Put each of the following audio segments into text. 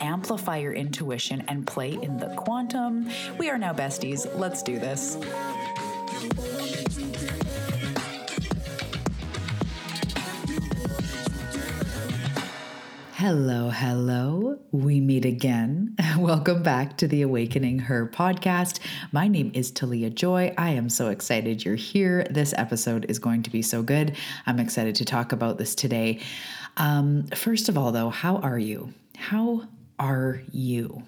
amplify your intuition, and play in the quantum, we are now besties. Let's do this. Hello, hello. We meet again. Welcome back to the Awakening Her podcast. My name is Talia Joy. I am so excited you're here. This episode is going to be so good. I'm excited to talk about this today. Um, first of all, though, how are you? How are you?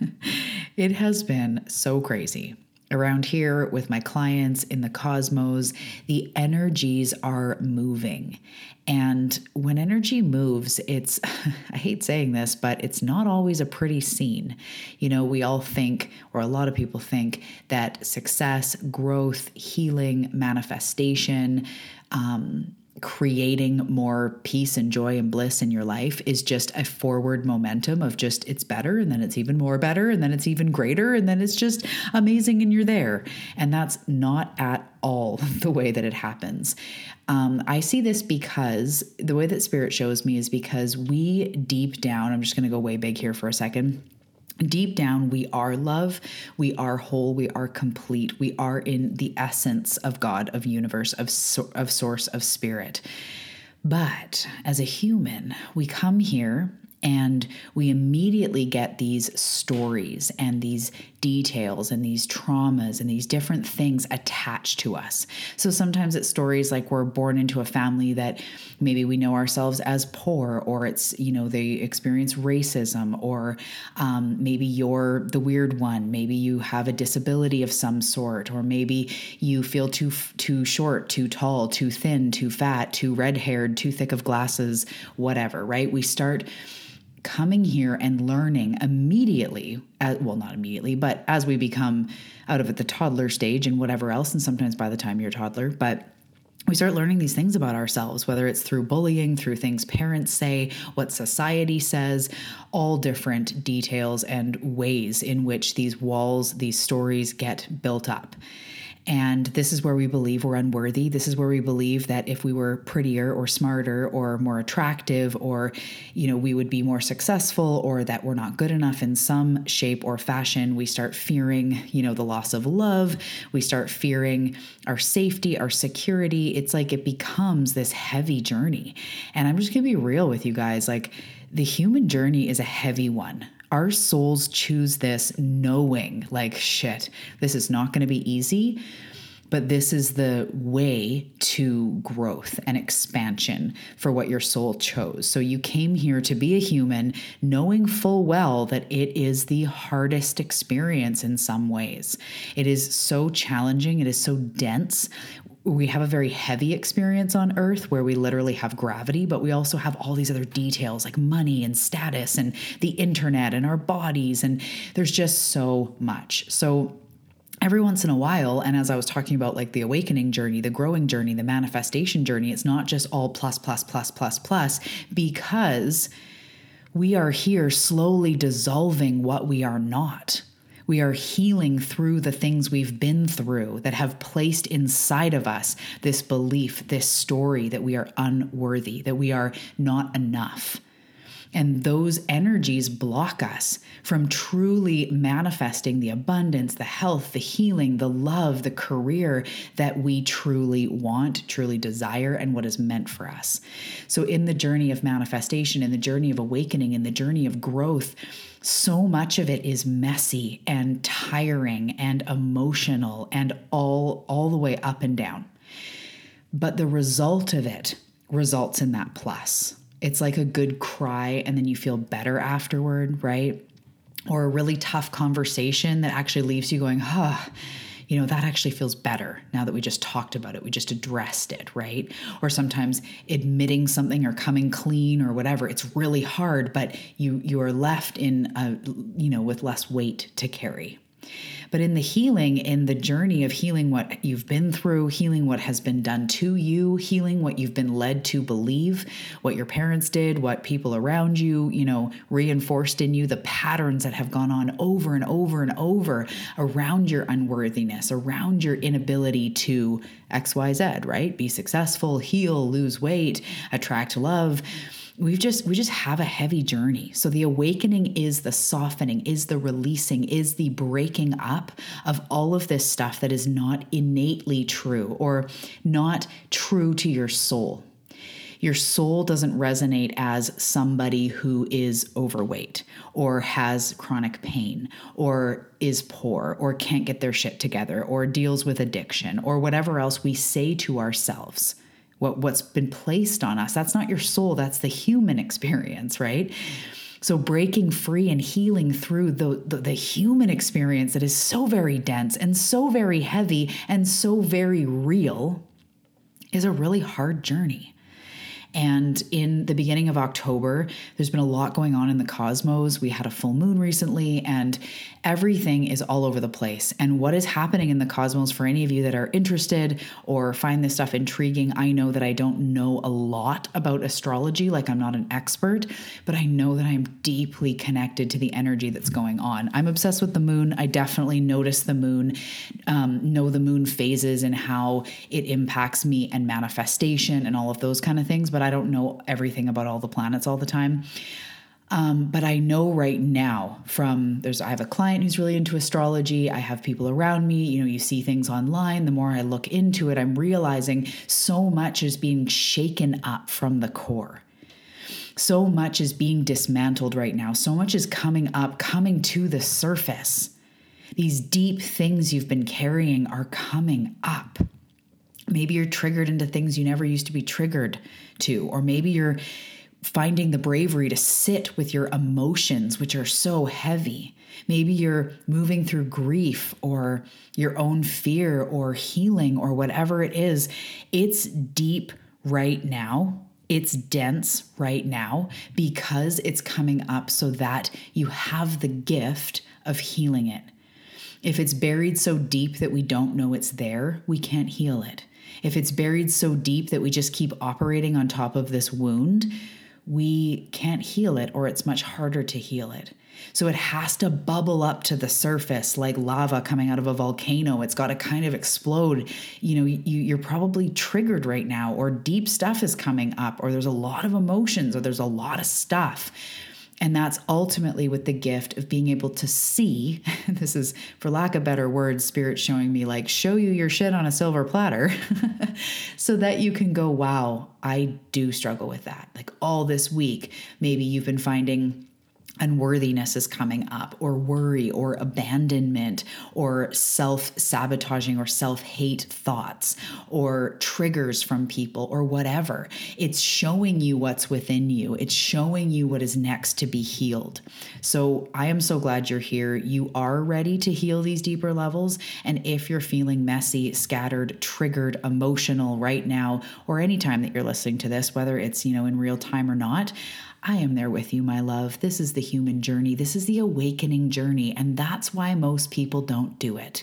it has been so crazy around here with my clients in the cosmos, the energies are moving. And when energy moves, it's, I hate saying this, but it's not always a pretty scene. You know, we all think, or a lot of people think, that success, growth, healing, manifestation, um, creating more peace and joy and bliss in your life is just a forward momentum of just it's better and then it's even more better and then it's even greater and then it's just amazing and you're there. And that's not at all the way that it happens. Um, I see this because the way that spirit shows me is because we deep down, I'm just going to go way big here for a second deep down we are love we are whole we are complete we are in the essence of god of universe of of source of spirit. But as a human we come here and we immediately get these stories and these details and these traumas and these different things attached to us. So sometimes it's stories like we're born into a family that maybe we know ourselves as poor, or it's, you know, they experience racism, or um, maybe you're the weird one. Maybe you have a disability of some sort, or maybe you feel too, too short, too tall, too thin, too fat, too red haired, too thick of glasses, whatever, right? We start coming here and learning immediately as, well not immediately but as we become out of the toddler stage and whatever else and sometimes by the time you're a toddler but we start learning these things about ourselves, whether it's through bullying, through things parents say, what society says, all different details and ways in which these walls, these stories get built up. And this is where we believe we're unworthy. This is where we believe that if we were prettier or smarter or more attractive or, you know, we would be more successful or that we're not good enough in some shape or fashion. We start fearing, you know, the loss of love. We start fearing our safety, our security. It's like it becomes this heavy journey. And I'm just going to be real with you guys. Like, the human journey is a heavy one our souls choose this knowing, like, shit, this is not going to be easy, but this is the way to growth and expansion for what your soul chose. So you came here to be a human, knowing full well that it is the hardest experience in some ways. It is so challenging, it is so dense we have a very heavy experience on earth where we literally have gravity but we also have all these other details like money and status and the internet and our bodies and there's just so much. So every once in a while and as i was talking about like the awakening journey the growing journey the manifestation journey it's not just all plus plus plus plus plus because we are here slowly dissolving what we are not we are healing through the things we've been through that have placed inside of us this belief, this story that we are unworthy, that we are not enough. And those energies block us from truly manifesting the abundance, the health, the healing, the love, the career that we truly want, truly desire, and what is meant for us. So, in the journey of manifestation, in the journey of awakening, in the journey of growth, so much of it is messy and tiring and emotional and all all the way up and down. But the result of it results in that plus. It's like a good cry and then you feel better afterward right? Or a really tough conversation that actually leaves you going huh you know, that actually feels better now that we just talked about it. We just addressed it, right? Or sometimes admitting something or coming clean or whatever. It's really hard, but you you are left in a you know with less weight to carry. But in the healing, in the journey of healing what you've been through, healing what has been done to you, healing what you've been led to believe, what your parents did, what people around you, you know, reinforced in you, the patterns that have gone on over and over and over around your unworthiness, around your inability to XYZ, right? Be successful, heal, lose weight, attract love we've just we just have a heavy journey. So the awakening is the softening is the releasing is the breaking up of all of this stuff that is not innately true or not true to your soul. Your soul doesn't resonate as somebody who is overweight or has chronic pain or is poor or can't get their shit together or deals with addiction or whatever else we say to ourselves what what's been placed on us. That's not your soul, that's the human experience, right? So breaking free and healing through the, the, the human experience that is so very dense and so very heavy and so very real is a really hard journey. And in the beginning of October, there's been a lot going on in the cosmos. We had a full moon recently, and everything is all over the place. And what is happening in the cosmos, for any of you that are interested or find this stuff intriguing, I know that I don't know a lot about astrology, like I'm not an expert, but I know that I'm deeply connected to the energy that's going on. I'm obsessed with the moon. I definitely notice the moon, um, know the moon phases and how it impacts me and manifestation and all of those kind of things. But but I don't know everything about all the planets all the time. Um, but I know right now from there's I have a client who's really into astrology. I have people around me. You know, you see things online. The more I look into it, I'm realizing so much is being shaken up from the core. So much is being dismantled right now. So much is coming up, coming to the surface. These deep things you've been carrying are coming up. Maybe you're triggered into things you never used to be triggered to, or maybe you're finding the bravery to sit with your emotions, which are so heavy. Maybe you're moving through grief or your own fear or healing or whatever it is. It's deep right now. It's dense right now because it's coming up so that you have the gift of healing it. If it's buried so deep that we don't know it's there, we can't heal it. If it's buried so deep that we just keep operating on top of this wound, we can't heal it or it's much harder to heal it. So it has to bubble up to the surface like lava coming out of a volcano. It's got to kind of explode. You know, you, are probably triggered right now, or deep stuff is coming up, or there's a lot of emotions, or there's a lot of stuff. And that's ultimately with the gift of being able to see. This is, for lack of better words, spirit showing me like, show you your shit on a silver platter so that you can go, wow, I do struggle with that. Like all this week, maybe you've been finding unworthiness is coming up, or worry, or abandonment, or self sabotaging or self hate thoughts, or triggers from people, or whatever. It's showing you what's within you, it's showing you what is next to be healed. So I am so glad you're here. You are ready to heal these deeper levels. And if you're feeling messy, scattered, triggered, emotional right now, or anytime that you're listening to this, whether it's, you know, in real time or not, I am there with you, my love. This is the human journey. This is the awakening journey. And that's why most people don't do it.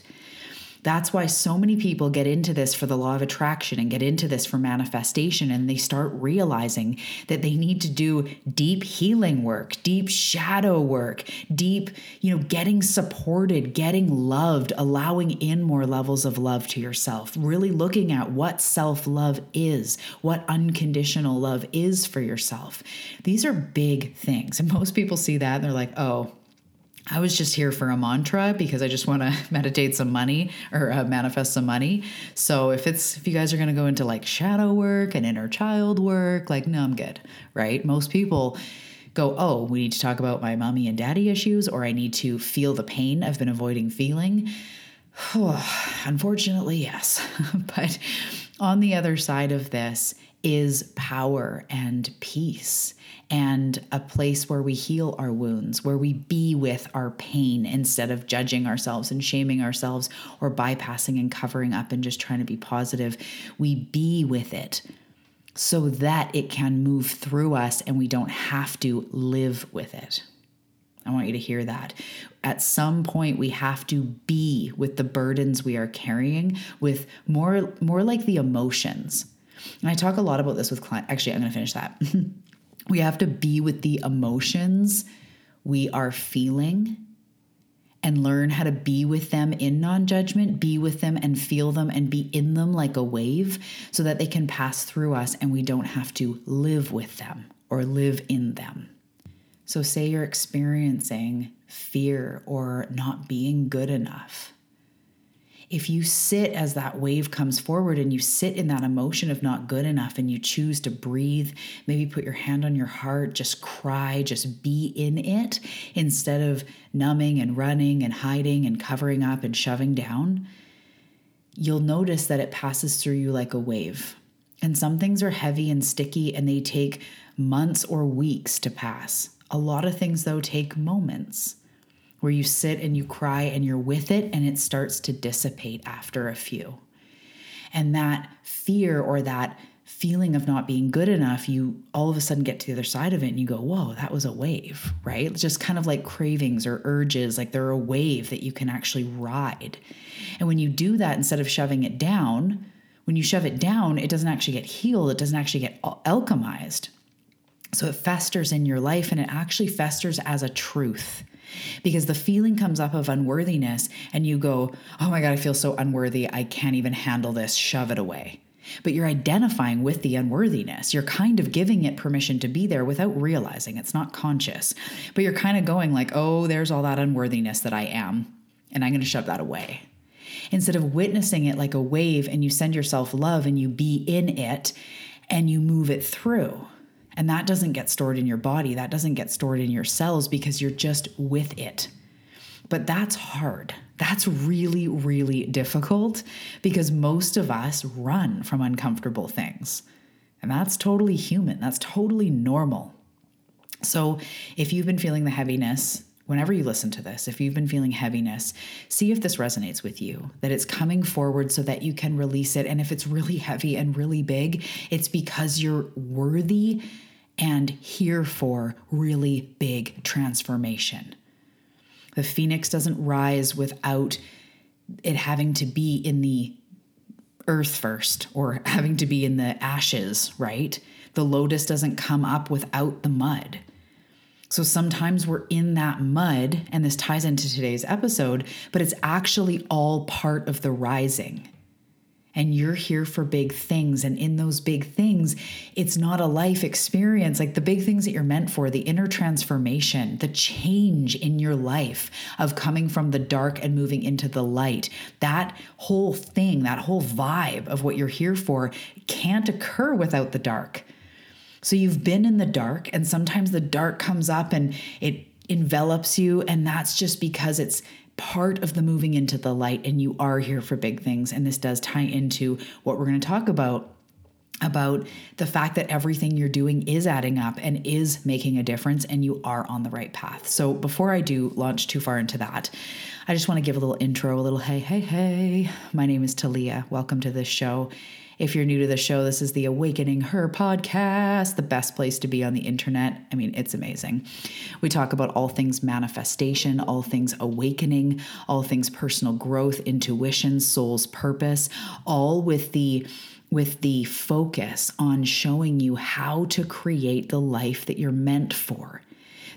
That's why so many people get into this for the law of attraction and get into this for manifestation and they start realizing that they need to do deep healing work, deep shadow work, deep, you know, getting supported, getting loved, allowing in more levels of love to yourself, really looking at what self-love is, what unconditional love is for yourself. These are big things. And most people see that and they're like, "Oh, I was just here for a mantra because I just want to meditate some money or uh, manifest some money. So if it's if you guys are going to go into like shadow work and inner child work, like no, I'm good, right? Most people go, "Oh, we need to talk about my mommy and daddy issues or I need to feel the pain I've been avoiding feeling." Unfortunately, yes. but on the other side of this, is power and peace and a place where we heal our wounds, where we be with our pain instead of judging ourselves and shaming ourselves or bypassing and covering up and just trying to be positive. We be with it so that it can move through us and we don't have to live with it. I want you to hear that. At some point we have to be with the burdens we are carrying with more more like the emotions. And I talk a lot about this with clients. Actually, I'm going to finish that. we have to be with the emotions we are feeling and learn how to be with them in non judgment, be with them and feel them and be in them like a wave so that they can pass through us and we don't have to live with them or live in them. So, say you're experiencing fear or not being good enough. If you sit as that wave comes forward and you sit in that emotion of not good enough and you choose to breathe, maybe put your hand on your heart, just cry, just be in it instead of numbing and running and hiding and covering up and shoving down, you'll notice that it passes through you like a wave. And some things are heavy and sticky and they take months or weeks to pass. A lot of things, though, take moments where you sit and you cry and you're with it and it starts to dissipate after a few. And that fear or that feeling of not being good enough, you all of a sudden get to the other side of it and you go, whoa, that was a wave, right? It's just kind of like cravings or urges, like they're a wave that you can actually ride. And when you do that, instead of shoving it down, when you shove it down, it doesn't actually get healed, it doesn't actually get alchemized. So it festers in your life and it actually festers as a truth because the feeling comes up of unworthiness and you go, oh my God, I feel so unworthy. I can't even handle this. Shove it away. But you're identifying with the unworthiness. You're kind of giving it permission to be there without realizing it's not conscious. But you're kind of going like, oh, there's all that unworthiness that I am, and I'm going to shove that away. Instead of witnessing it like a wave and you send yourself love and you be in it and you move it through. And that doesn't get stored in your body, that doesn't get stored in your cells because you're just with it. But that's hard. That's really, really difficult because most of us run from uncomfortable things. And that's totally human, that's totally normal. So if you've been feeling the heaviness, whenever you listen to this, if you've been feeling heaviness, see if this resonates with you, that it's coming forward so that you can release it. And if it's really heavy and really big, it's because you're worthy and here for really big transformation. The phoenix doesn't rise without it having to be in the earth first or having to be in the ashes, right? The lotus doesn't come up without the mud. So sometimes we're in that mud, and this ties into today's episode, but it's actually all part of the rising and you're here for big things. And in those big things, it's not a life experience like the big things that you're meant for, the inner transformation, the change in your life of coming from the dark and moving into the light. That whole thing, that whole vibe of what you're here for can't occur without the dark. So you've been in the dark, and sometimes the dark comes up and it envelops you, and that's just because it's part of the moving into the light and you are here for big things and this does tie into what we're going to talk about about the fact that everything you're doing is adding up and is making a difference and you are on the right path. So before I do launch too far into that, I just want to give a little intro, a little hey, hey, hey. My name is Talia. Welcome to this show. If you're new to the show, this is the Awakening Her podcast, the best place to be on the internet. I mean, it's amazing. We talk about all things manifestation, all things awakening, all things personal growth, intuition, soul's purpose, all with the with the focus on showing you how to create the life that you're meant for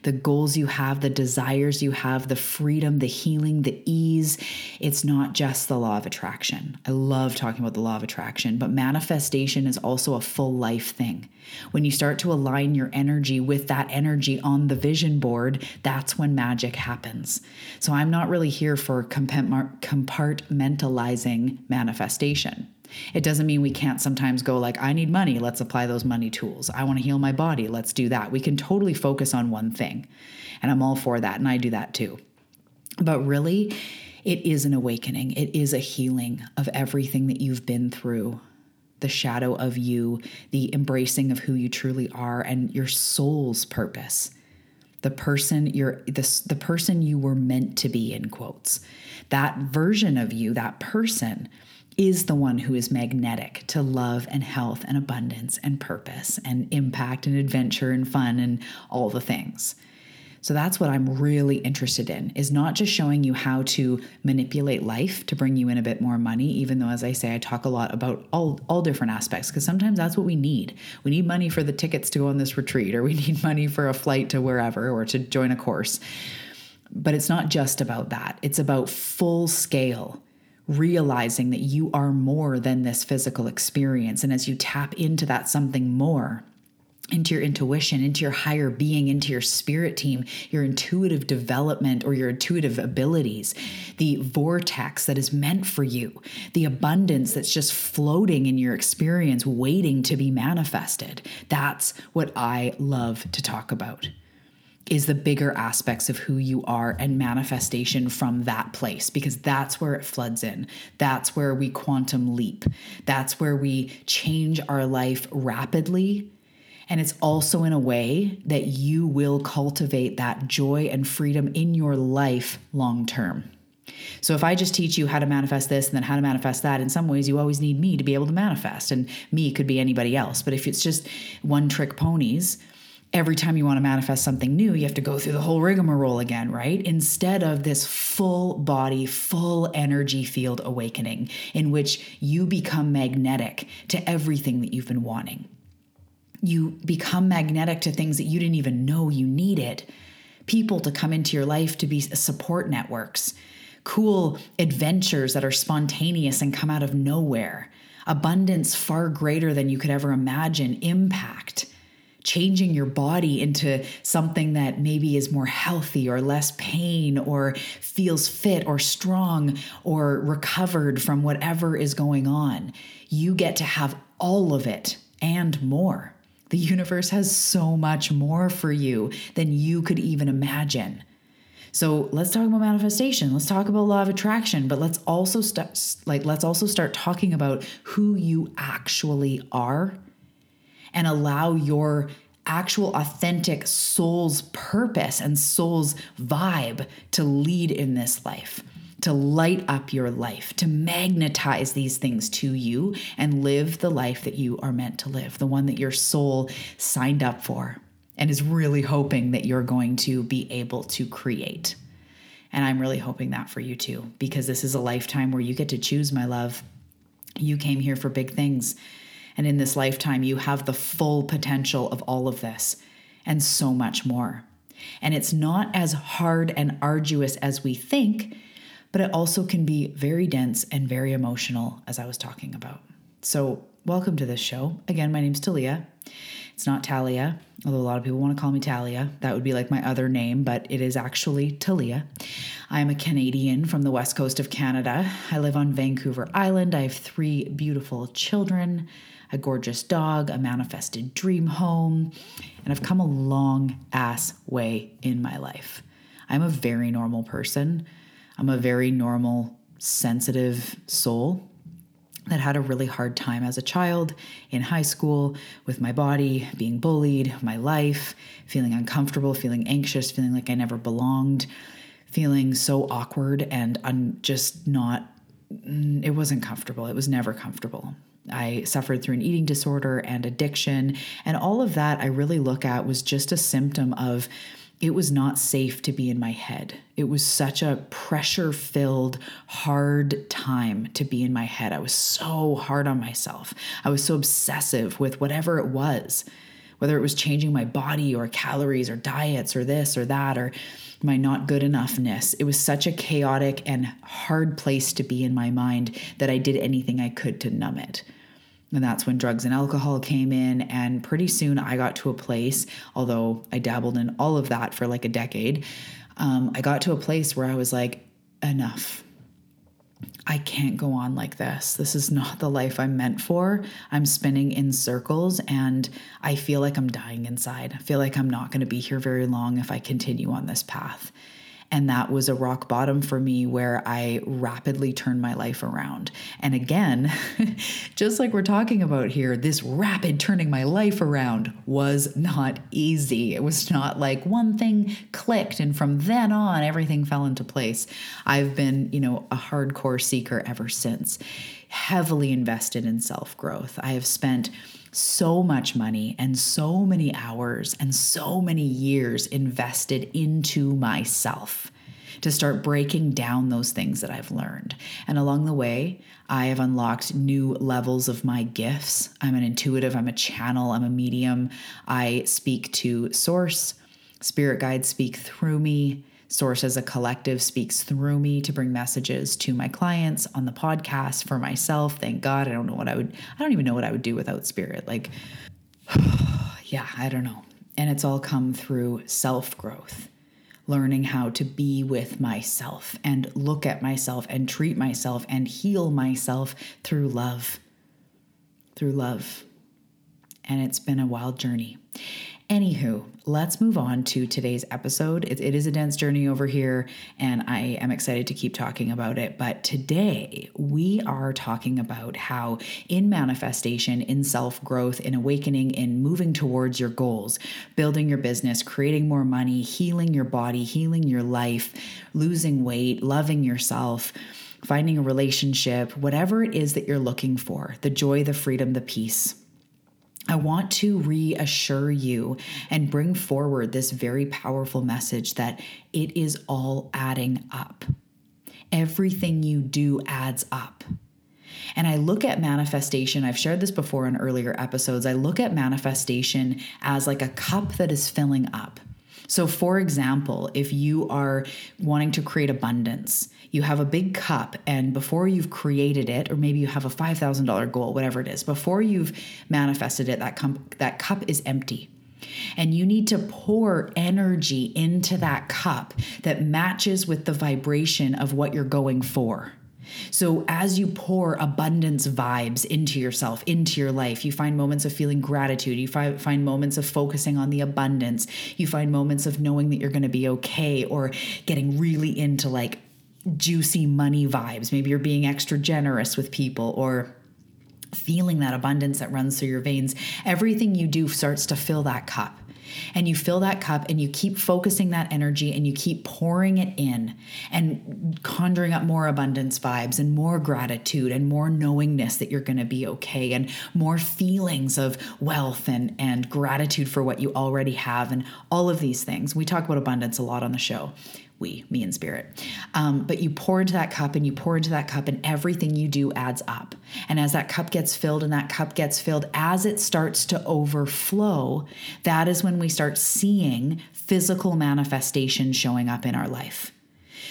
the goals you have, the desires you have, the freedom, the healing, the ease. It's not just the law of attraction. I love talking about the law of attraction, but manifestation is also a full life thing. When you start to align your energy with that energy on the vision board, that's when magic happens. So I'm not really here for compartmentalizing manifestation. It doesn't mean we can't sometimes go like, I need money, let's apply those money tools. I want to heal my body, let's do that. We can totally focus on one thing. And I'm all for that, and I do that too. But really, it is an awakening, it is a healing of everything that you've been through. the shadow of you, the embracing of who you truly are, and your soul's purpose. The person you're the, the person you were meant to be in quotes. That version of you, that person is the one who is magnetic to love and health and abundance and purpose and impact and adventure and fun and all the things. So that's what I'm really interested in is not just showing you how to manipulate life to bring you in a bit more money even though as I say I talk a lot about all all different aspects because sometimes that's what we need. We need money for the tickets to go on this retreat or we need money for a flight to wherever or to join a course. But it's not just about that. It's about full scale realizing that you are more than this physical experience and as you tap into that something more into your intuition, into your higher being, into your spirit team, your intuitive development or your intuitive abilities, the vortex that is meant for you, the abundance that's just floating in your experience, waiting to be manifested. That's what I love to talk about. Is the bigger aspects of who you are and manifestation from that place because that's where it floods in. That's where we quantum leap. That's where we change our life rapidly and it's also in a way that you will cultivate that joy and freedom in your life long term. So if I just teach you how to manifest this and then how to manifest that, in some ways you always need me to be able to manifest. And me could be anybody else. But if it's just one trick ponies, every time you want to manifest something new, you have to go through the whole rigmarole again, right? Instead of this full body, full energy field awakening in which you become magnetic to everything that you've been wanting. You become magnetic to things that you didn't even know you needed. People to come into your life to be support networks, cool adventures that are spontaneous and come out of nowhere, abundance far greater than you could ever imagine, impact, changing your body into something that maybe is more healthy or less pain or feels fit or strong or recovered from whatever is going on. You get to have all of it and more. The universe has so much more for you than you could even imagine. So let's talk about manifestation. Let's talk about law of attraction, but let's also start like let's also start talking about who you actually are and allow your actual authentic soul's purpose and soul's vibe to lead in this life to light up your life, to magnetize these things to you and live the life that you are meant to live, the one that your soul signed up for and is really hoping that you're going to be able to create. And I'm really hoping that for you too, because this is a lifetime where you get to choose, my love. You came here for big things. And in this lifetime, you have the full potential of all of this and so much more. And it's not as hard and arduous as we think but it also can be very dense and very emotional, as I was talking about. So, welcome to this show. Again, my name's Talia. It's not Talia, although a lot of people want to call me Talia. That would be like my other name, but it is actually Talia. I'm a Canadian from the west coast of Canada. I live on Vancouver Island. I have three beautiful children, a gorgeous dog, a manifested dream home, and I've come a long ass way in my life. I'm a very normal person. I'm a very normal, sensitive soul that had a really hard time as a child in high school with my body, being bullied, my life, feeling uncomfortable, feeling anxious, feeling like I never belonged, feeling so awkward and un- just not, mm, it wasn't comfortable. It was never comfortable. I suffered through an eating disorder and addiction. And all of that I really look at was just a symptom of it was not safe to be in my head. It was such a pressure filled, hard time to be in my head. I was so hard on myself. I was so obsessive with whatever it was, whether it was changing my body or calories or diets or this or that or my not good enoughness. It was such a chaotic and hard place to be in my mind that I did anything I could to numb it. And that's when drugs and alcohol came in. And pretty soon I got to a place, although I dabbled in all of that for like a decade, um, I got to a place where I was like, enough. I can't go on like this. This is not the life I'm meant for. I'm spinning in circles and I feel like I'm dying inside. I feel like I'm not going to be here very long if I continue on this path. And that was a rock bottom for me where I rapidly turned my life around. And again, just like we're talking about here, this rapid turning my life around was not easy. It was not like one thing clicked and from then on everything fell into place. I've been, you know, a hardcore seeker ever since, heavily invested in self growth. I have spent so much money and so many hours and so many years invested into myself to start breaking down those things that I've learned. And along the way, I have unlocked new levels of my gifts. I'm an intuitive, I'm a channel, I'm a medium. I speak to source, spirit guides speak through me. Source as a collective speaks through me to bring messages to my clients on the podcast for myself. Thank God. I don't know what I would, I don't even know what I would do without spirit. Like, yeah, I don't know. And it's all come through self growth, learning how to be with myself and look at myself and treat myself and heal myself through love. Through love. And it's been a wild journey. Anywho, let's move on to today's episode. It, it is a dense journey over here, and I am excited to keep talking about it. But today, we are talking about how, in manifestation, in self growth, in awakening, in moving towards your goals, building your business, creating more money, healing your body, healing your life, losing weight, loving yourself finding a relationship, whatever it is that you're looking for the joy, the freedom, the peace I want to reassure you and bring forward this very powerful message that it is all adding up. Everything you do adds up. And I look at manifestation, I've shared this before in earlier episodes. I look at manifestation as like a cup that is filling up. So, for example, if you are wanting to create abundance, you have a big cup, and before you've created it, or maybe you have a $5,000 goal, whatever it is, before you've manifested it, that, cup, that cup is empty. And you need to pour energy into that cup that matches with the vibration of what you're going for. So, as you pour abundance vibes into yourself, into your life, you find moments of feeling gratitude. You find, find moments of focusing on the abundance. You find moments of knowing that you're going to be okay or getting really into like juicy money vibes. Maybe you're being extra generous with people or feeling that abundance that runs through your veins. Everything you do starts to fill that cup. And you fill that cup and you keep focusing that energy and you keep pouring it in and conjuring up more abundance vibes and more gratitude and more knowingness that you're going to be okay and more feelings of wealth and, and gratitude for what you already have and all of these things. We talk about abundance a lot on the show we, me and spirit. Um, but you pour into that cup and you pour into that cup, and everything you do adds up. And as that cup gets filled and that cup gets filled, as it starts to overflow, that is when we start seeing physical manifestation showing up in our life.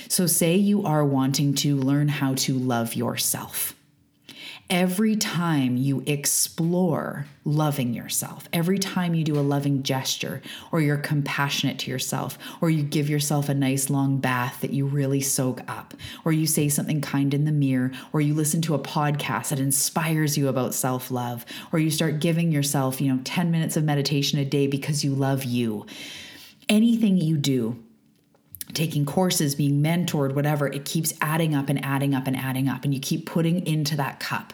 So, say you are wanting to learn how to love yourself every time you explore loving yourself, every time you do a loving gesture, or you're compassionate to yourself, or you give yourself a nice long bath that you really soak up, or you say something kind in the mirror, or you listen to a podcast that inspires you about self love, or you start giving yourself, you know, 10 minutes of meditation a day because you love you. Anything you do taking courses, being mentored, whatever, it keeps adding up and adding up and adding up. And you keep putting into that cup.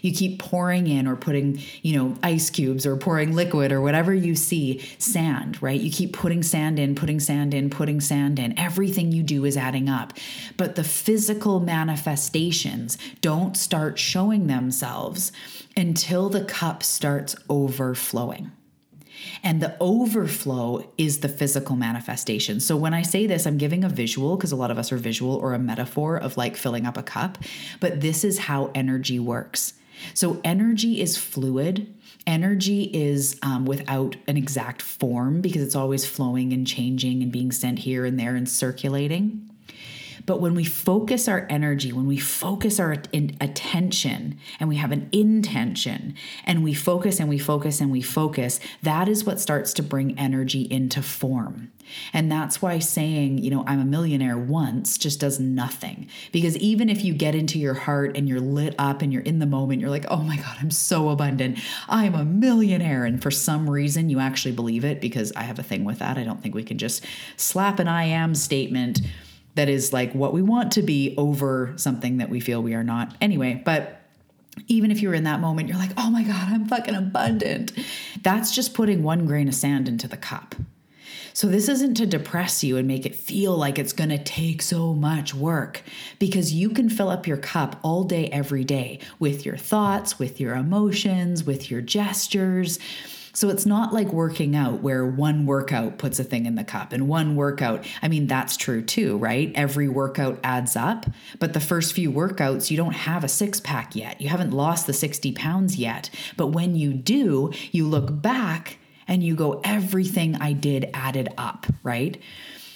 You keep pouring in or putting, you know, ice cubes or pouring liquid or whatever you see, sand, right? You keep putting sand in, putting sand in, putting sand in. Everything you do is adding up. But the physical manifestations don't start showing themselves until the cup starts overflowing. And the overflow is the physical manifestation. So when I say this, I'm giving a visual because a lot of us are visual or a metaphor of like filling up a cup. But this is how energy works. So energy is fluid. Energy is um, without an exact form because it's always flowing and changing and being sent here and there and circulating. But when we focus our energy, when we focus our attention and we have an intention and we focus and we focus and we focus, that is what starts to bring energy into form. And that's why saying, you know, I'm a millionaire once just does nothing. Because even if you get into your heart and you're lit up and you're in the moment, you're like, oh my God, I'm so abundant. I'm a millionaire. And for some reason, you actually believe it because I have a thing with that. I don't think we can just slap an I am statement that is like what we want to be over something that we feel we are not. Anyway, but even if you're in that moment, you're like, oh my God, I'm fucking abundant. That's just putting one grain of sand into the cup. So, this isn't to depress you and make it feel like it's going to take so much work because you can fill up your cup all day, every day with your thoughts, with your emotions, with your gestures so it's not like working out where one workout puts a thing in the cup and one workout. I mean, that's true too, right? Every workout adds up. But the first few workouts, you don't have a six pack yet. You haven't lost the 60 pounds yet. But when you do, you look back and you go, everything I did added up, right?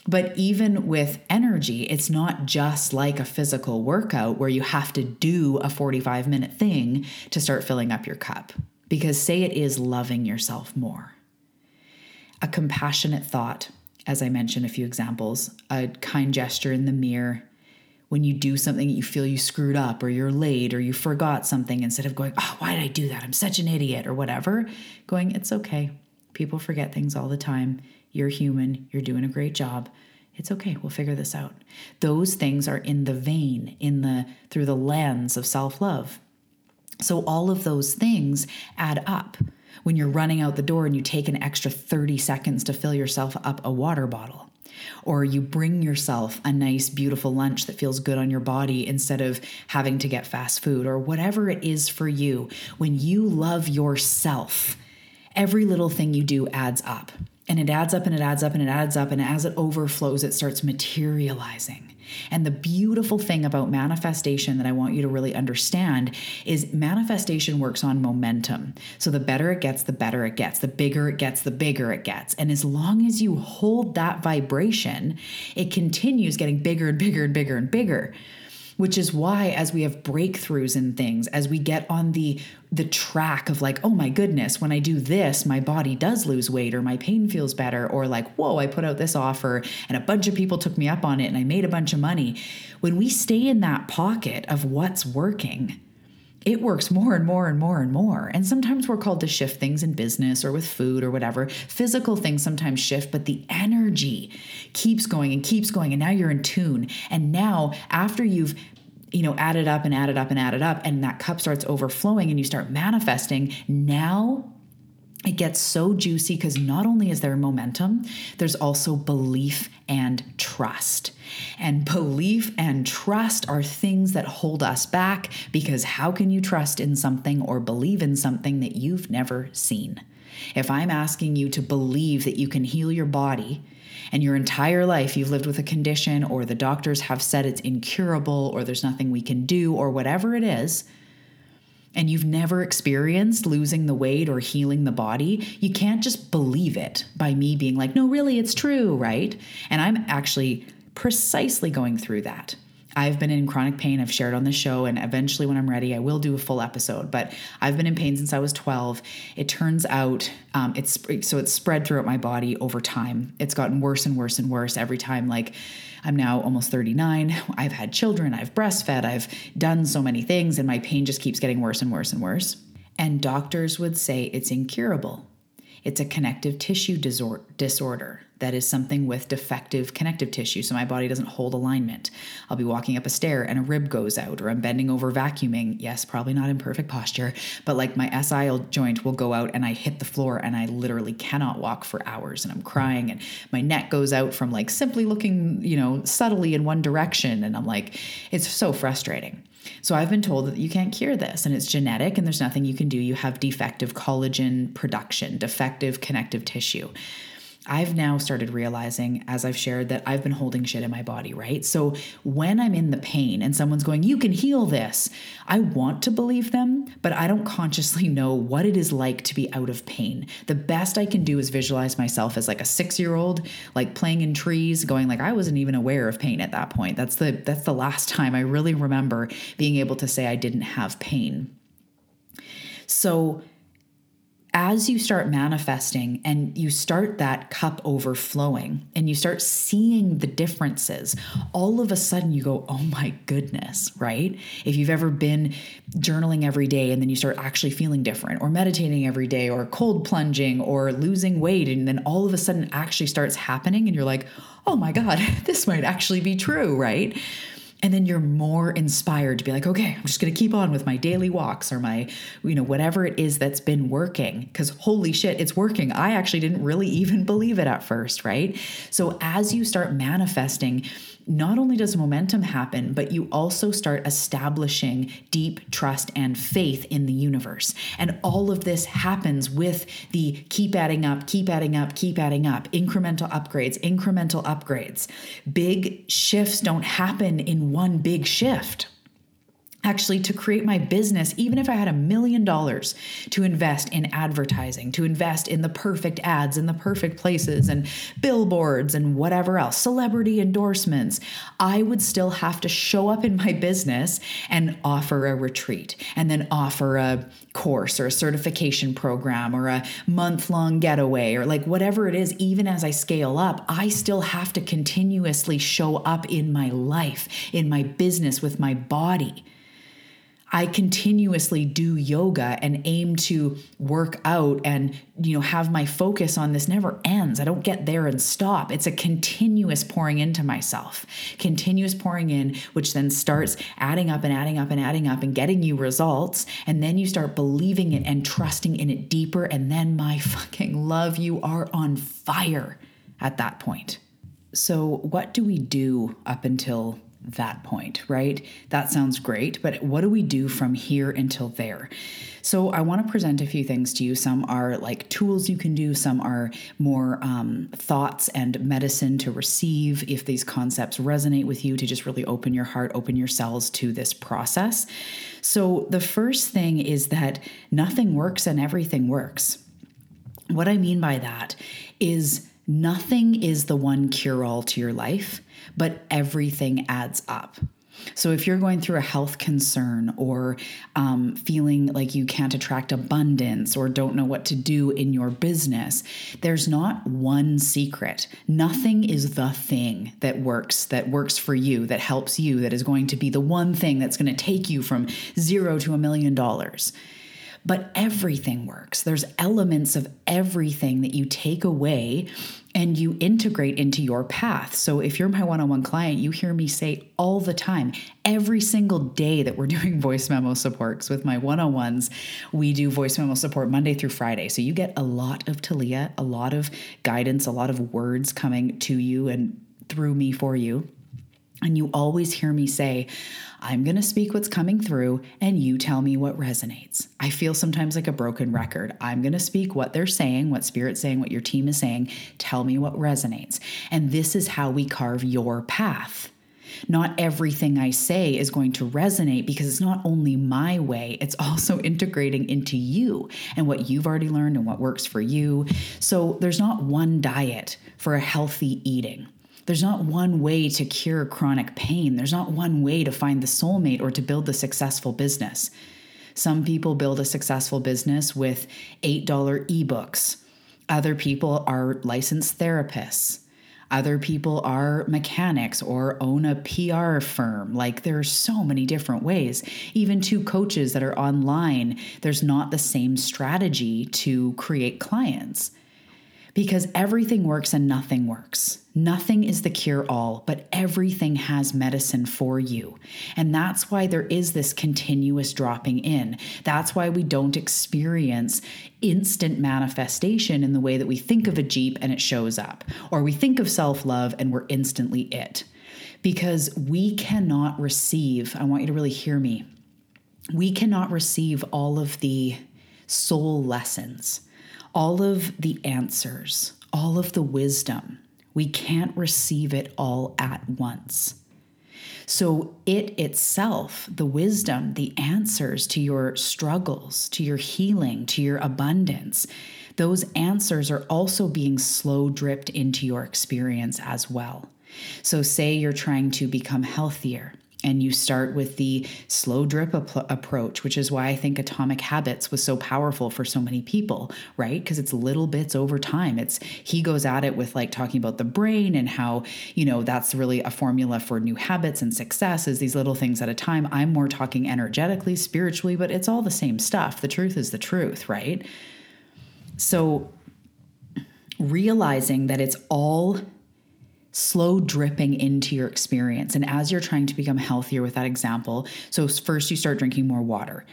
But even with energy, it's not just like a physical workout where you have to do a 45 minute thing to start filling up your cup. Because say it is loving yourself more. A compassionate thought, as I mentioned a few examples, a kind gesture in the mirror. When you do something you feel you screwed up or you're late or you forgot something, instead of going, oh, why did I do that? I'm such an idiot or whatever, going, it's okay. People forget things all the time. You're human. You're doing a great job. It's okay. We'll figure this out. Those things are in the vein, in the through the lens of self-love. So, all of those things add up when you're running out the door and you take an extra 30 seconds to fill yourself up a water bottle. Or you bring yourself a nice, beautiful lunch that feels good on your body instead of having to get fast food, or whatever it is for you. When you love yourself, every little thing you do adds up. And it adds up and it adds up and it adds up. And as it overflows, it starts materializing. And the beautiful thing about manifestation that I want you to really understand is manifestation works on momentum. So the better it gets, the better it gets. The bigger it gets, the bigger it gets. And as long as you hold that vibration, it continues getting bigger and bigger and bigger and bigger which is why as we have breakthroughs in things as we get on the the track of like oh my goodness when i do this my body does lose weight or my pain feels better or like whoa i put out this offer and a bunch of people took me up on it and i made a bunch of money. When we stay in that pocket of what's working it works more and more and more and more. And sometimes we're called to shift things in business or with food or whatever. Physical things sometimes shift, but the energy keeps going and keeps going. And now you're in tune. And now, after you've you know, added up and added up and added up, and that cup starts overflowing and you start manifesting. Now it gets so juicy because not only is there momentum, there's also belief and trust. And belief and trust are things that hold us back because how can you trust in something or believe in something that you've never seen? If I'm asking you to believe that you can heal your body, and your entire life you've lived with a condition, or the doctors have said it's incurable, or there's nothing we can do, or whatever it is, and you've never experienced losing the weight or healing the body, you can't just believe it by me being like, no, really, it's true, right? And I'm actually precisely going through that. I've been in chronic pain. I've shared on the show, and eventually, when I'm ready, I will do a full episode. But I've been in pain since I was 12. It turns out um, it's so it's spread throughout my body over time. It's gotten worse and worse and worse every time. Like I'm now almost 39. I've had children. I've breastfed. I've done so many things, and my pain just keeps getting worse and worse and worse. And doctors would say it's incurable. It's a connective tissue disorder that is something with defective connective tissue. So my body doesn't hold alignment. I'll be walking up a stair and a rib goes out, or I'm bending over vacuuming. Yes, probably not in perfect posture, but like my SI joint will go out and I hit the floor and I literally cannot walk for hours and I'm crying and my neck goes out from like simply looking, you know, subtly in one direction. And I'm like, it's so frustrating. So I've been told that you can't cure this and it's genetic and there's nothing you can do. You have defective collagen production, defective connective tissue. I've now started realizing, as I've shared, that I've been holding shit in my body, right? So when I'm in the pain and someone's going, You can heal this, I want to believe them, but I don't consciously know what it is like to be out of pain. The best I can do is visualize myself as like a six year old, like playing in trees, going like I wasn't even aware of pain at that point. That's the that's the last time I really remember being able to say I didn't have pain. So as you start manifesting and you start that cup overflowing and you start seeing the differences, all of a sudden you go, oh my goodness, right? If you've ever been journaling every day and then you start actually feeling different, or meditating every day, or cold plunging, or losing weight, and then all of a sudden actually starts happening, and you're like, oh my God, this might actually be true, right? And then you're more inspired to be like okay i'm just going to keep on with my daily walks or my you know whatever it is that's been working. Because holy shit it's working. I actually didn't really even believe it at first right? So as you start manifesting not only does momentum happen, but you also start establishing deep trust and faith in the universe. And all of this happens with the keep adding up, keep adding up, keep adding up, incremental upgrades, incremental upgrades. Big shifts don't happen in one big shift actually to create my business, even if I had a million dollars to invest in advertising, to invest in the perfect ads in the perfect places and billboards and whatever else, celebrity endorsements, I would still have to show up in my business and offer a retreat and then offer a course or a certification program or a month long getaway or like whatever it is, even as I scale up, I still have to continuously show up in my life, in my business, with my body. I continuously do yoga and aim to work out and you know have my focus on this never ends. I don't get there and stop. It's a continuous pouring into myself. Continuous pouring in which then starts adding up and adding up and adding up and getting you results and then you start believing it and trusting in it deeper and then my fucking love you are on fire at that point. So what do we do up until that point, right? That sounds great, but what do we do from here until there? So, I want to present a few things to you. Some are like tools you can do, some are more um, thoughts and medicine to receive if these concepts resonate with you, to just really open your heart, open your cells to this process. So, the first thing is that nothing works and everything works. What I mean by that is nothing is the one cure all to your life but everything adds up. So, if you're going through a health concern or um, feeling like you can't attract abundance or don't know what to do in your business, there's not one secret. Nothing is the thing that works, that works for you, that helps you, that is going to be the one thing that's going to take you from zero to a million dollars. But everything works. There's elements of everything that you take away and you integrate into your path. So if you're my one on one client, you hear me say all the time, every single day that we're doing voice memo supports with my one on ones, we do voice memo support Monday through Friday. So you get a lot of Talia, a lot of guidance, a lot of words coming to you and through me for you. And you always hear me say, I'm going to speak what's coming through and you tell me what resonates. I feel sometimes like a broken record. I'm going to speak what they're saying, what Spirit's saying, what your team is saying. Tell me what resonates. And this is how we carve your path. Not everything I say is going to resonate because it's not only my way, it's also integrating into you and what you've already learned and what works for you. So there's not one diet for a healthy eating. There's not one way to cure chronic pain. There's not one way to find the soulmate or to build the successful business. Some people build a successful business with $8 ebooks. Other people are licensed therapists. Other people are mechanics or own a PR firm. Like there are so many different ways. Even two coaches that are online, there's not the same strategy to create clients because everything works and nothing works. Nothing is the cure all, but everything has medicine for you. And that's why there is this continuous dropping in. That's why we don't experience instant manifestation in the way that we think of a Jeep and it shows up, or we think of self love and we're instantly it. Because we cannot receive, I want you to really hear me, we cannot receive all of the soul lessons all of the answers, all of the wisdom. We can't receive it all at once. So, it itself, the wisdom, the answers to your struggles, to your healing, to your abundance, those answers are also being slow dripped into your experience as well. So, say you're trying to become healthier and you start with the slow drip ap- approach, which is why I think Atomic Habits was so powerful for so many people, right? Because it's little bits over time. It's he goes at it with like talking about the brain and how, you know, that's really a formula for new habits and success is these little things at a time. I'm more talking energetically, spiritually, but it's all the same stuff. The truth is the truth, right? So realizing that it's all slow dripping into your experience. And as you're trying to become healthier with that example, so first you start drinking more water.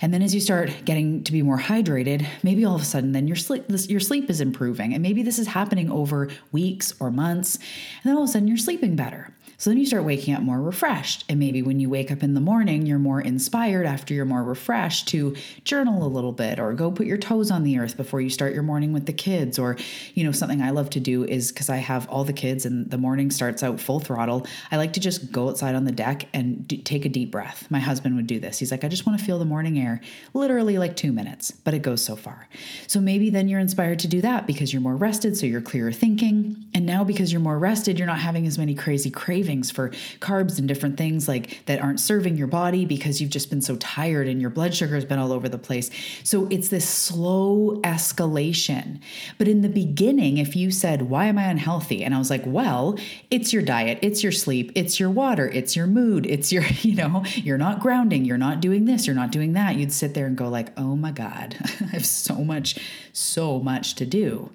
And then as you start getting to be more hydrated, maybe all of a sudden then your sleep your sleep is improving. And maybe this is happening over weeks or months. And then all of a sudden you're sleeping better. So then you start waking up more refreshed. And maybe when you wake up in the morning, you're more inspired after you're more refreshed to journal a little bit or go put your toes on the earth before you start your morning with the kids. Or, you know, something I love to do is because I have all the kids and the morning starts out full throttle, I like to just go outside on the deck and d- take a deep breath. My husband would do this. He's like, I just want to feel the morning air, literally like two minutes, but it goes so far. So maybe then you're inspired to do that because you're more rested, so you're clearer thinking. And now because you're more rested, you're not having as many crazy cravings cravings for carbs and different things like that aren't serving your body because you've just been so tired and your blood sugar has been all over the place. So it's this slow escalation. But in the beginning, if you said, Why am I unhealthy? And I was like, Well, it's your diet, it's your sleep, it's your water, it's your mood, it's your, you know, you're not grounding, you're not doing this, you're not doing that. You'd sit there and go, like, oh my God, I have so much, so much to do.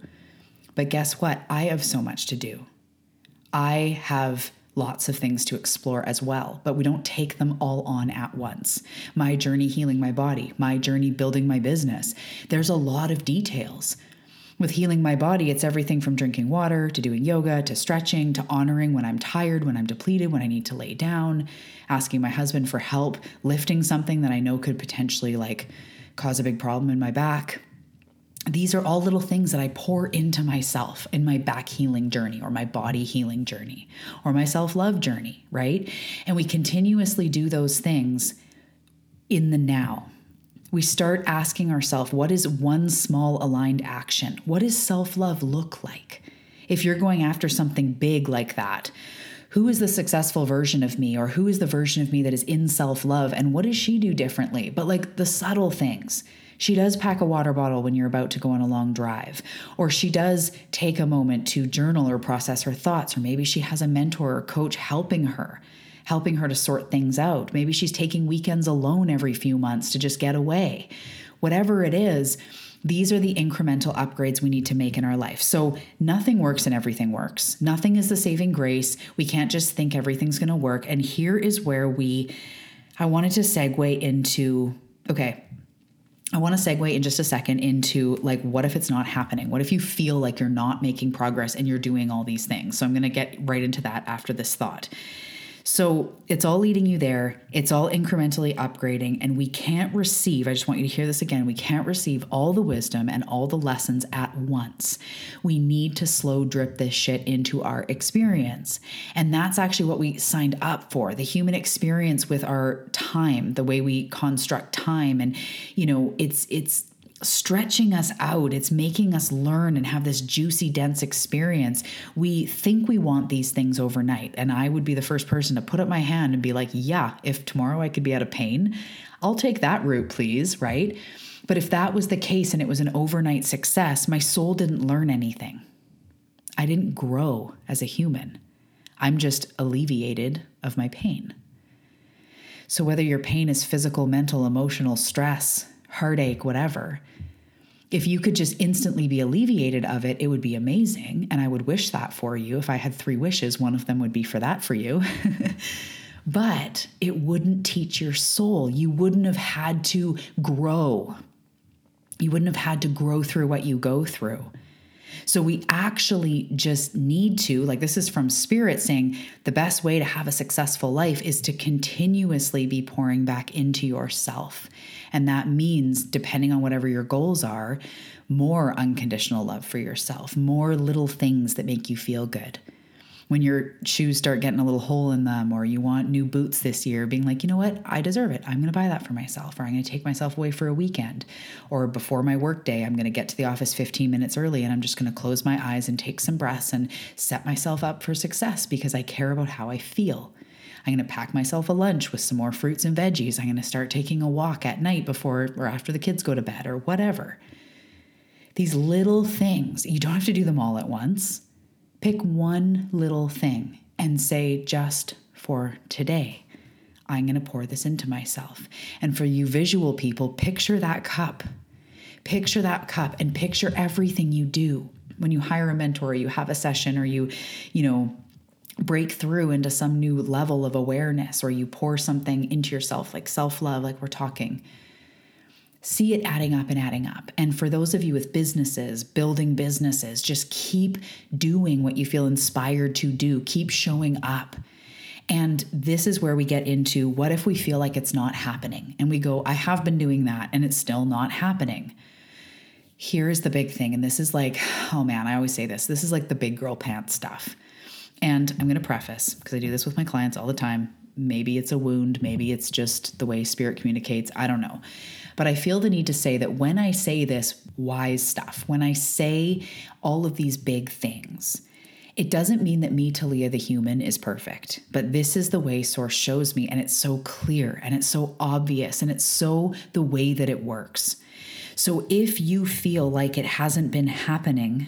But guess what? I have so much to do. I have lots of things to explore as well, but we don't take them all on at once. My journey healing my body, my journey building my business. There's a lot of details. With healing my body, it's everything from drinking water to doing yoga to stretching to honoring when I'm tired, when I'm depleted, when I need to lay down, asking my husband for help, lifting something that I know could potentially like cause a big problem in my back, these are all little things that I pour into myself in my back healing journey or my body healing journey or my self love journey, right? And we continuously do those things in the now. We start asking ourselves, what is one small aligned action? What does self love look like? If you're going after something big like that, who is the successful version of me or who is the version of me that is in self love and what does she do differently? But like the subtle things she does pack a water bottle when you're about to go on a long drive, or she does take a moment to journal or process her thoughts, or maybe she has a mentor or coach helping her, helping her to sort things out. Maybe she's taking weekends alone every few months to just get away. Whatever it is, these are the incremental upgrades we need to make in our life. So, nothing works and everything works. Nothing is the saving grace. We can't just think everything's going to work. And here is where we, I wanted to segue into okay, I want to segue in just a second into like, what if it's not happening? What if you feel like you're not making progress and you're doing all these things? So I'm going to get right into that after this thought. So it's all leading you there. It's all incrementally upgrading. And we can't receive, I just want you to hear this again, we can't receive all the wisdom and all the lessons at once. We need to slow drip this shit into our experience. And that's actually what we signed up for the human experience with our time, the way we construct time. And, you know, it's, it's, stretching us out. It's making us learn and have this juicy, dense experience. We think we want these things overnight. And I would be the first person to put up my hand and be like, yeah, if tomorrow I could be out of pain, I'll take that route, please, right? But if that was the case and it was an overnight success, my soul didn't learn anything. I didn't grow as a human. I'm just alleviated of my pain. So, whether your pain is physical, mental, emotional, stress, heartache, whatever, if you could just instantly be alleviated of it, it would be amazing. And I would wish that for you. If I had three wishes, one of them would be for that for you. but it wouldn't teach your soul. You wouldn't have had to grow. You wouldn't have had to grow through what you go through. So we actually just need to, like, this is from Spirit saying the best way to have a successful life is to continuously be pouring back into yourself. And that means, depending on whatever your goals are, more unconditional love for yourself, more little things that make you feel good when your shoes start getting a little hole in them or you want new boots this year, being like, you know what, I deserve it. I'm going to buy that for myself, or I'm going to take myself away for a weekend, or before my work day, I'm going to get to the office 15 minutes early and I'm just going to close my eyes and take some breaths and set myself up for success because I care about how I feel. I'm going to pack myself a lunch with some more fruits and veggies. I'm going to start taking a walk at night before or after the kids go to bed or whatever. These little things, you don't have to do them all at once Pick one little thing and say, just for today, I'm going to pour this into myself. And for you visual people, picture that cup. Picture that cup and picture everything you do when you hire a mentor, or you have a session, or you, you know, break through into some new level of awareness, or you pour something into yourself, like self love, like we're talking see it adding up and adding up. And for those of you with businesses, building businesses, just keep doing what you feel inspired to do, keep showing up. And this is where we get into what if we feel like it's not happening? And we go, I have been doing that and it's still not happening. Here's the big thing. And this is like, oh man, I always say this this is like the big girl pants stuff. And I'm going to preface because I do this with my clients all the time. Maybe it's a wound, maybe it's just the way spirit communicates. I don't know. But I feel the need to say that when I say this wise stuff, when I say all of these big things, it doesn't mean that me, Talia the human, is perfect, but this is the way Source shows me, and it's so clear and it's so obvious and it's so the way that it works. So if you feel like it hasn't been happening,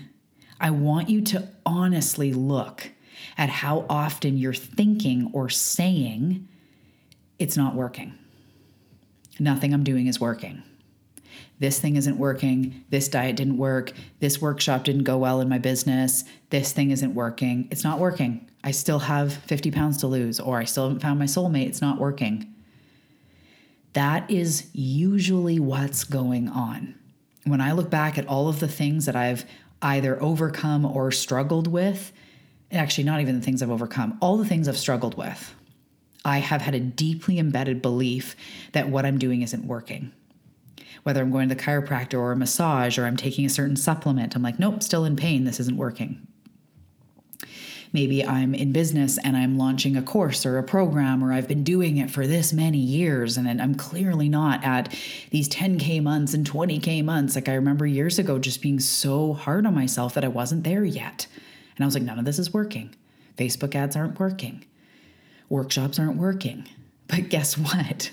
I want you to honestly look at how often you're thinking or saying it's not working. Nothing I'm doing is working. This thing isn't working. This diet didn't work. This workshop didn't go well in my business. This thing isn't working. It's not working. I still have 50 pounds to lose, or I still haven't found my soulmate. It's not working. That is usually what's going on. When I look back at all of the things that I've either overcome or struggled with, actually, not even the things I've overcome, all the things I've struggled with, I have had a deeply embedded belief that what I'm doing isn't working. Whether I'm going to the chiropractor or a massage or I'm taking a certain supplement, I'm like, nope, still in pain. This isn't working. Maybe I'm in business and I'm launching a course or a program, or I've been doing it for this many years and then I'm clearly not at these 10K months and 20K months. Like I remember years ago just being so hard on myself that I wasn't there yet. And I was like, none of this is working. Facebook ads aren't working workshops aren't working. But guess what?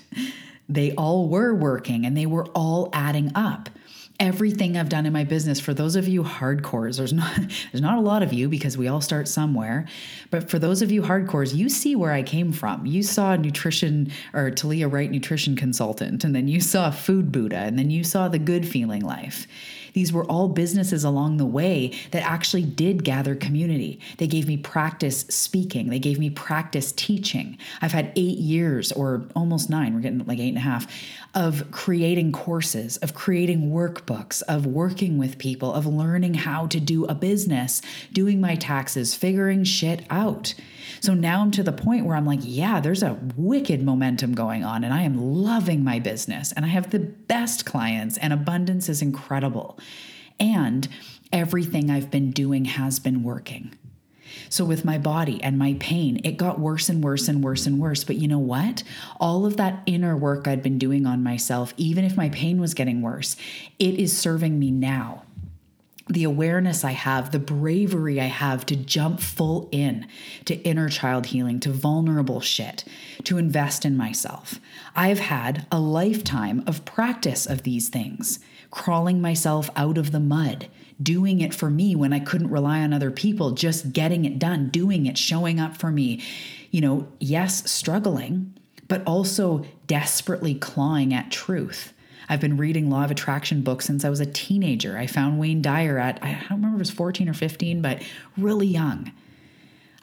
They all were working and they were all adding up. Everything I've done in my business, for those of you hardcores, there's not there's not a lot of you because we all start somewhere. But for those of you hardcores, you see where I came from. You saw nutrition or Talia Wright nutrition consultant, and then you saw food Buddha, and then you saw the good feeling life. These were all businesses along the way that actually did gather community. They gave me practice speaking, they gave me practice teaching. I've had eight years or almost nine, we're getting like eight and a half, of creating courses, of creating workbooks, of working with people, of learning how to do a business, doing my taxes, figuring shit out. So now I'm to the point where I'm like, yeah, there's a wicked momentum going on, and I am loving my business, and I have the best clients, and abundance is incredible. And everything I've been doing has been working. So, with my body and my pain, it got worse and worse and worse and worse. But you know what? All of that inner work I'd been doing on myself, even if my pain was getting worse, it is serving me now the awareness I have, the bravery I have to jump full in to inner child healing, to vulnerable shit, to invest in myself. I've had a lifetime of practice of these things, crawling myself out of the mud, doing it for me when I couldn't rely on other people, just getting it done, doing it, showing up for me. You know, yes, struggling, but also desperately clawing at truth I've been reading Law of Attraction books since I was a teenager. I found Wayne Dyer at, I don't remember if it was 14 or 15, but really young.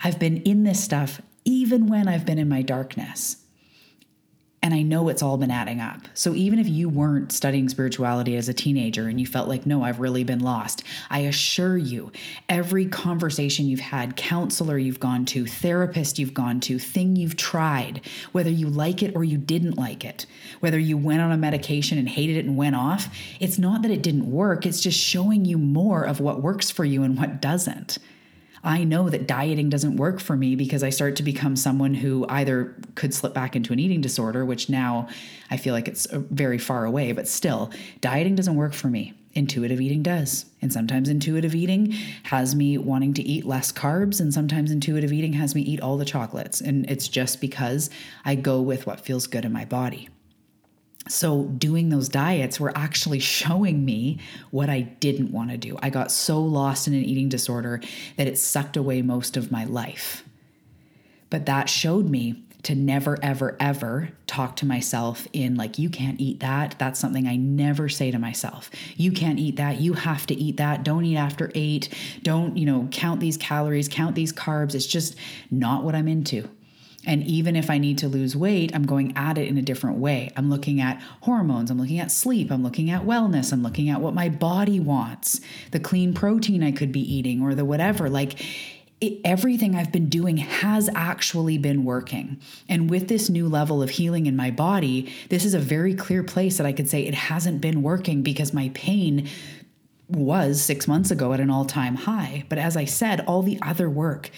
I've been in this stuff even when I've been in my darkness. And I know it's all been adding up. So even if you weren't studying spirituality as a teenager and you felt like, no, I've really been lost, I assure you, every conversation you've had, counselor you've gone to, therapist you've gone to, thing you've tried, whether you like it or you didn't like it, whether you went on a medication and hated it and went off, it's not that it didn't work, it's just showing you more of what works for you and what doesn't. I know that dieting doesn't work for me because I start to become someone who either could slip back into an eating disorder, which now I feel like it's uh, very far away, but still, dieting doesn't work for me. Intuitive eating does. And sometimes intuitive eating has me wanting to eat less carbs, and sometimes intuitive eating has me eat all the chocolates. And it's just because I go with what feels good in my body. So, doing those diets were actually showing me what I didn't want to do. I got so lost in an eating disorder that it sucked away most of my life. But that showed me to never, ever, ever talk to myself in like, you can't eat that. That's something I never say to myself. You can't eat that. You have to eat that. Don't eat after eight. Don't, you know, count these calories, count these carbs. It's just not what I'm into. And even if I need to lose weight, I'm going at it in a different way. I'm looking at hormones, I'm looking at sleep, I'm looking at wellness, I'm looking at what my body wants, the clean protein I could be eating, or the whatever. Like, it, everything I've been doing has actually been working. And with this new level of healing in my body, this is a very clear place that I could say it hasn't been working because my pain was six months ago at an all time high. But as I said, all the other work,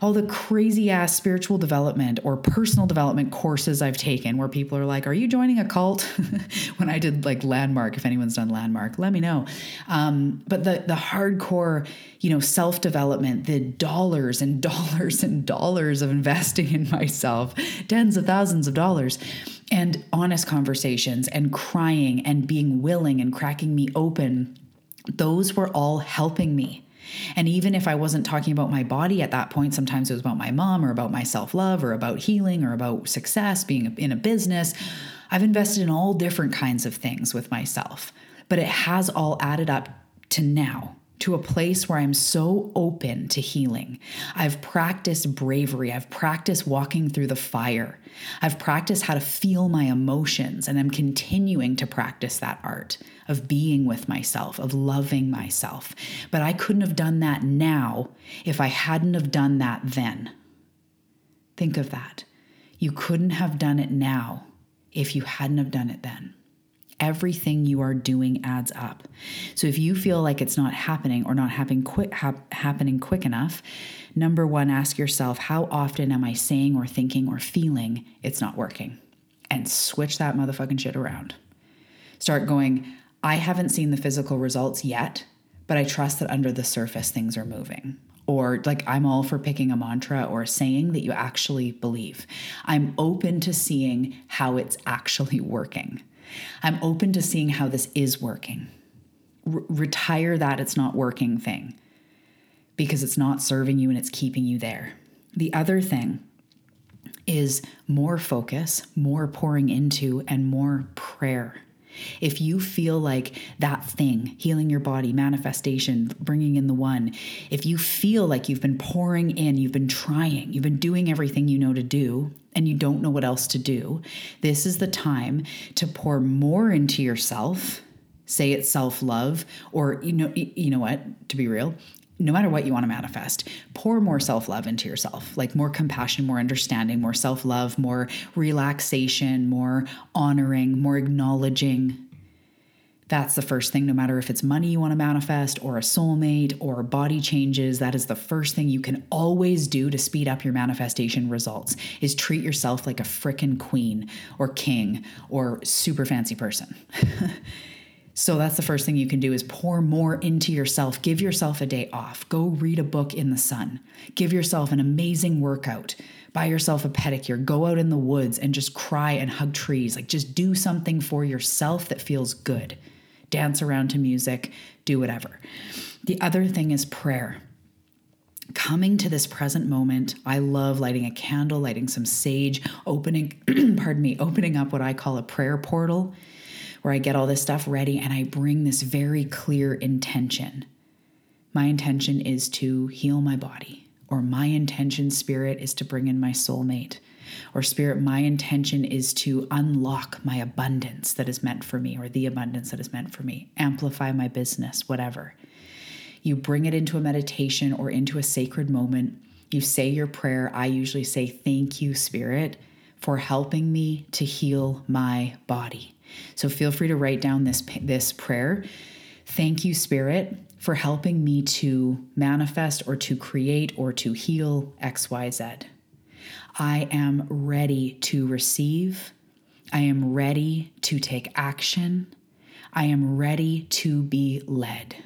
all the crazy ass spiritual development or personal development courses I've taken where people are like, Are you joining a cult? when I did like Landmark, if anyone's done Landmark, let me know. Um, but the, the hardcore, you know, self development, the dollars and dollars and dollars of investing in myself, tens of thousands of dollars and honest conversations and crying and being willing and cracking me open those were all helping me. And even if I wasn't talking about my body at that point, sometimes it was about my mom or about my self love or about healing or about success, being in a business. I've invested in all different kinds of things with myself, but it has all added up to now to a place where I'm so open to healing. I've practiced bravery. I've practiced walking through the fire. I've practiced how to feel my emotions, and I'm continuing to practice that art of being with myself, of loving myself. But I couldn't have done that now if I hadn't have done that then. Think of that. You couldn't have done it now if you hadn't have done it then everything you are doing adds up. So if you feel like it's not happening or not happening quick hap- happening quick enough, number 1 ask yourself how often am I saying or thinking or feeling it's not working? And switch that motherfucking shit around. Start going, I haven't seen the physical results yet, but I trust that under the surface things are moving or like I'm all for picking a mantra or a saying that you actually believe. I'm open to seeing how it's actually working. I'm open to seeing how this is working. R- retire that it's not working thing because it's not serving you and it's keeping you there. The other thing is more focus, more pouring into, and more prayer. If you feel like that thing, healing your body, manifestation, bringing in the one, if you feel like you've been pouring in, you've been trying, you've been doing everything you know to do, and you don't know what else to do, this is the time to pour more into yourself. Say it's self love, or you know, you know what? To be real, no matter what you want to manifest, pour more self love into yourself, like more compassion, more understanding, more self love, more relaxation, more honoring, more acknowledging. That's the first thing, no matter if it's money you want to manifest or a soulmate or body changes, that is the first thing you can always do to speed up your manifestation results is treat yourself like a frickin' queen or king or super fancy person. So that's the first thing you can do is pour more into yourself. Give yourself a day off. Go read a book in the sun. Give yourself an amazing workout. Buy yourself a pedicure. Go out in the woods and just cry and hug trees. Like just do something for yourself that feels good. Dance around to music, do whatever. The other thing is prayer coming to this present moment i love lighting a candle lighting some sage opening pardon me opening up what i call a prayer portal where I get all this stuff ready and I bring this very clear intention. My intention is to heal my body. or my intention, Spirit, is to bring in my soulmate. Or, Spirit, my intention is to unlock my abundance that is meant for me, or the abundance that is meant for me, amplify my business, whatever. You bring it into a meditation or into a sacred moment. You say your prayer. I usually say, Thank you, Spirit, for helping me to heal my body. So feel free to write down this, this prayer. Thank you, Spirit, for helping me to manifest or to create or to heal XYZ. I am ready to receive. I am ready to take action. I am ready to be led.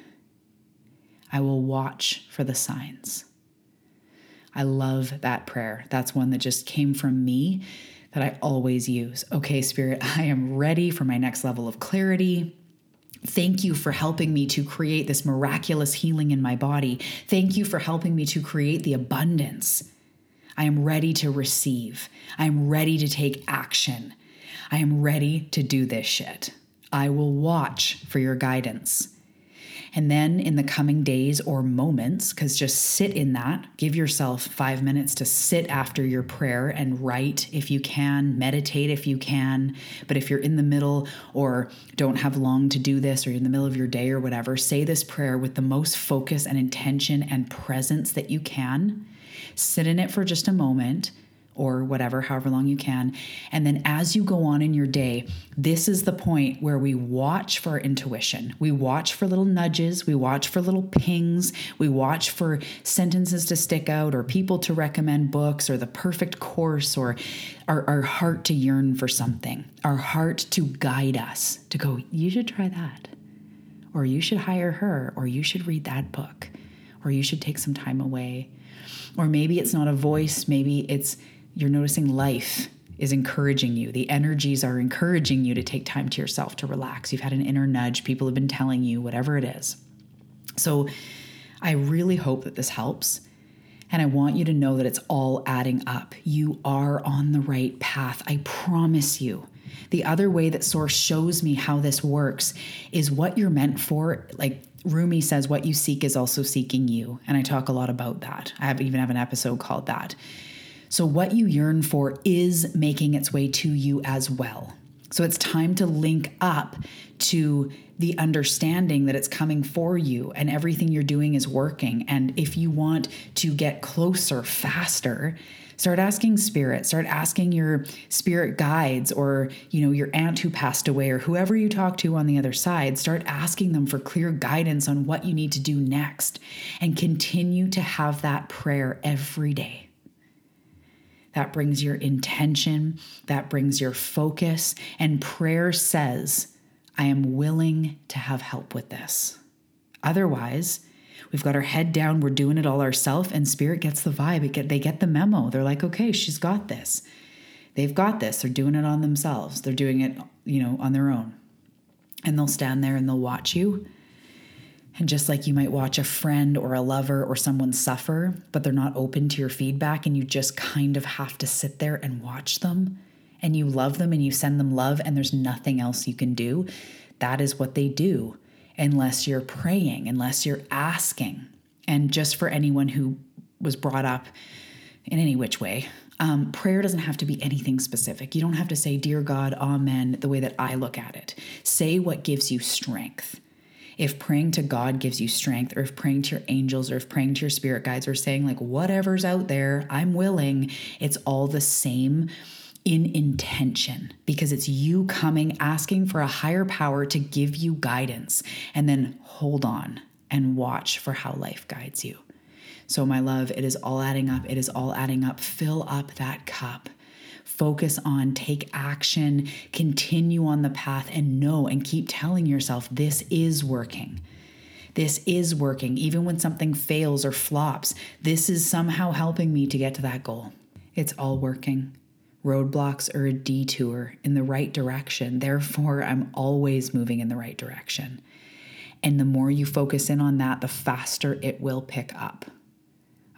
I will watch for the signs. I love that prayer. That's one that just came from me that I always use. Okay, Spirit, I am ready for my next level of clarity. Thank you for helping me to create this miraculous healing in my body. Thank you for helping me to create the abundance. I am ready to receive. I am ready to take action. I am ready to do this shit. I will watch for your guidance. And then in the coming days or moments, because just sit in that, give yourself five minutes to sit after your prayer and write if you can, meditate if you can. But if you're in the middle or don't have long to do this or in the middle of your day or whatever, say this prayer with the most focus and intention and presence that you can. Sit in it for just a moment or whatever, however long you can. And then as you go on in your day, this is the point where we watch for intuition. We watch for little nudges, we watch for little pings, we watch for sentences to stick out or people to recommend books or the perfect course or our, our heart to yearn for something, our heart to guide us to go, you should try that. Or you should hire her, or you should read that book, or you should take some time away. Or maybe it's not a voice, maybe it's you're noticing life is encouraging you. The energies are encouraging you to take time to yourself to relax. You've had an inner nudge, people have been telling you, whatever it is. So I really hope that this helps. And I want you to know that it's all adding up. You are on the right path. I promise you. The other way that Source shows me how this works is what you're meant for. Like Rumi says, what you seek is also seeking you. And I talk a lot about that. I have, even have an episode called that. So, what you yearn for is making its way to you as well. So, it's time to link up to the understanding that it's coming for you and everything you're doing is working. And if you want to get closer faster, start asking spirit start asking your spirit guides or you know your aunt who passed away or whoever you talk to on the other side start asking them for clear guidance on what you need to do next and continue to have that prayer every day that brings your intention, that brings your focus. And prayer says, I am willing to have help with this. Otherwise, we've got our head down, we're doing it all ourselves, and spirit gets the vibe. Get, they get the memo. They're like, okay, she's got this. They've got this. They're doing it on themselves. They're doing it, you know, on their own. And they'll stand there and they'll watch you and just like you might watch a friend or a lover or someone suffer, but they're not open to your feedback, and you just kind of have to sit there and watch them, and you love them and you send them love, and there's nothing else you can do. That is what they do, unless you're praying, unless you're asking. And just for anyone who was brought up in any which way, um, prayer doesn't have to be anything specific. You don't have to say, Dear God, Amen, the way that I look at it. Say what gives you strength if praying to God gives you strength, or if praying to your angels, or if praying to your spirit guides, or saying, like, whatever's out there, I'm willing, it's all the same in intention because it's you coming asking for a higher power to give you guidance and then hold on and watch for how life guides you. So, my love, it is all adding up. It is all adding up. Fill up that cup focus on, take action, continue on the path, and know and keep telling yourself this is working. This is working. Even when something fails or flops, this is somehow helping me to get to that goal. It's all working. Roadblocks are a detour in the right direction. Therefore, I'm always moving in the right direction. And the more you focus in on that, the faster it will pick up.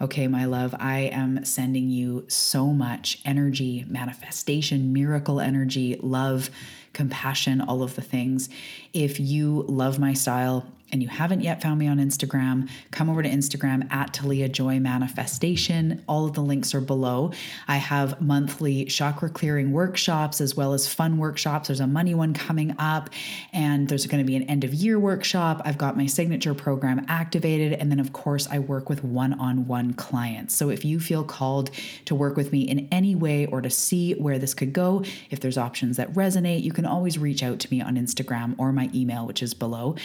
Okay, my love, I am sending you so much energy, manifestation, miracle energy, love, compassion, all of the things. If you love my style and you haven't yet found me on Instagram, come over to Instagram at Talia Joy Manifestation. All of the links are below. I have monthly chakra clearing workshops as well as fun workshops. There's a money one coming up, and there's going to be an end of year workshop. I've got my signature program activated, and then, of course, I work with one on one clients. So if you feel called to work with me in any way or to see where this could go, if there's options that resonate, you can always reach out to me on Instagram or my email, which is below.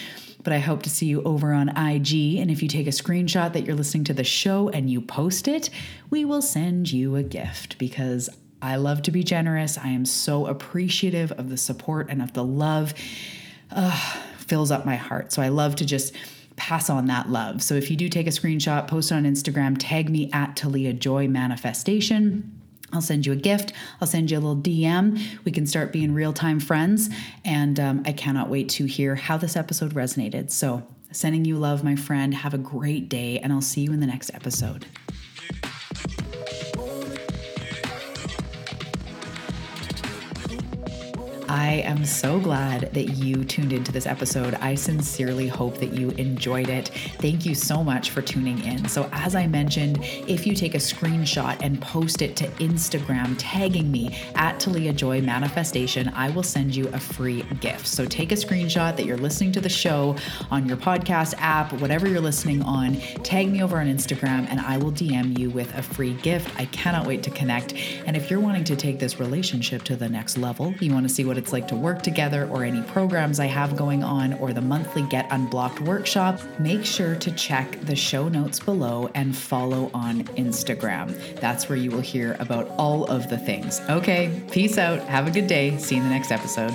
But I hope to see you over on IG. And if you take a screenshot that you're listening to the show and you post it, we will send you a gift because I love to be generous. I am so appreciative of the support and of the love. Uh, fills up my heart. So I love to just pass on that love. So if you do take a screenshot, post it on Instagram, tag me at Talia Joy Manifestation. I'll send you a gift. I'll send you a little DM. We can start being real time friends. And um, I cannot wait to hear how this episode resonated. So, sending you love, my friend. Have a great day, and I'll see you in the next episode. I am so glad that you tuned into this episode. I sincerely hope that you enjoyed it. Thank you so much for tuning in. So, as I mentioned, if you take a screenshot and post it to Instagram, tagging me at Talia Joy Manifestation, I will send you a free gift. So, take a screenshot that you're listening to the show on your podcast app, whatever you're listening on, tag me over on Instagram, and I will DM you with a free gift. I cannot wait to connect. And if you're wanting to take this relationship to the next level, you want to see what it's like to work together or any programs I have going on or the monthly Get Unblocked workshop, make sure to check the show notes below and follow on Instagram. That's where you will hear about all of the things. Okay, peace out. Have a good day. See you in the next episode.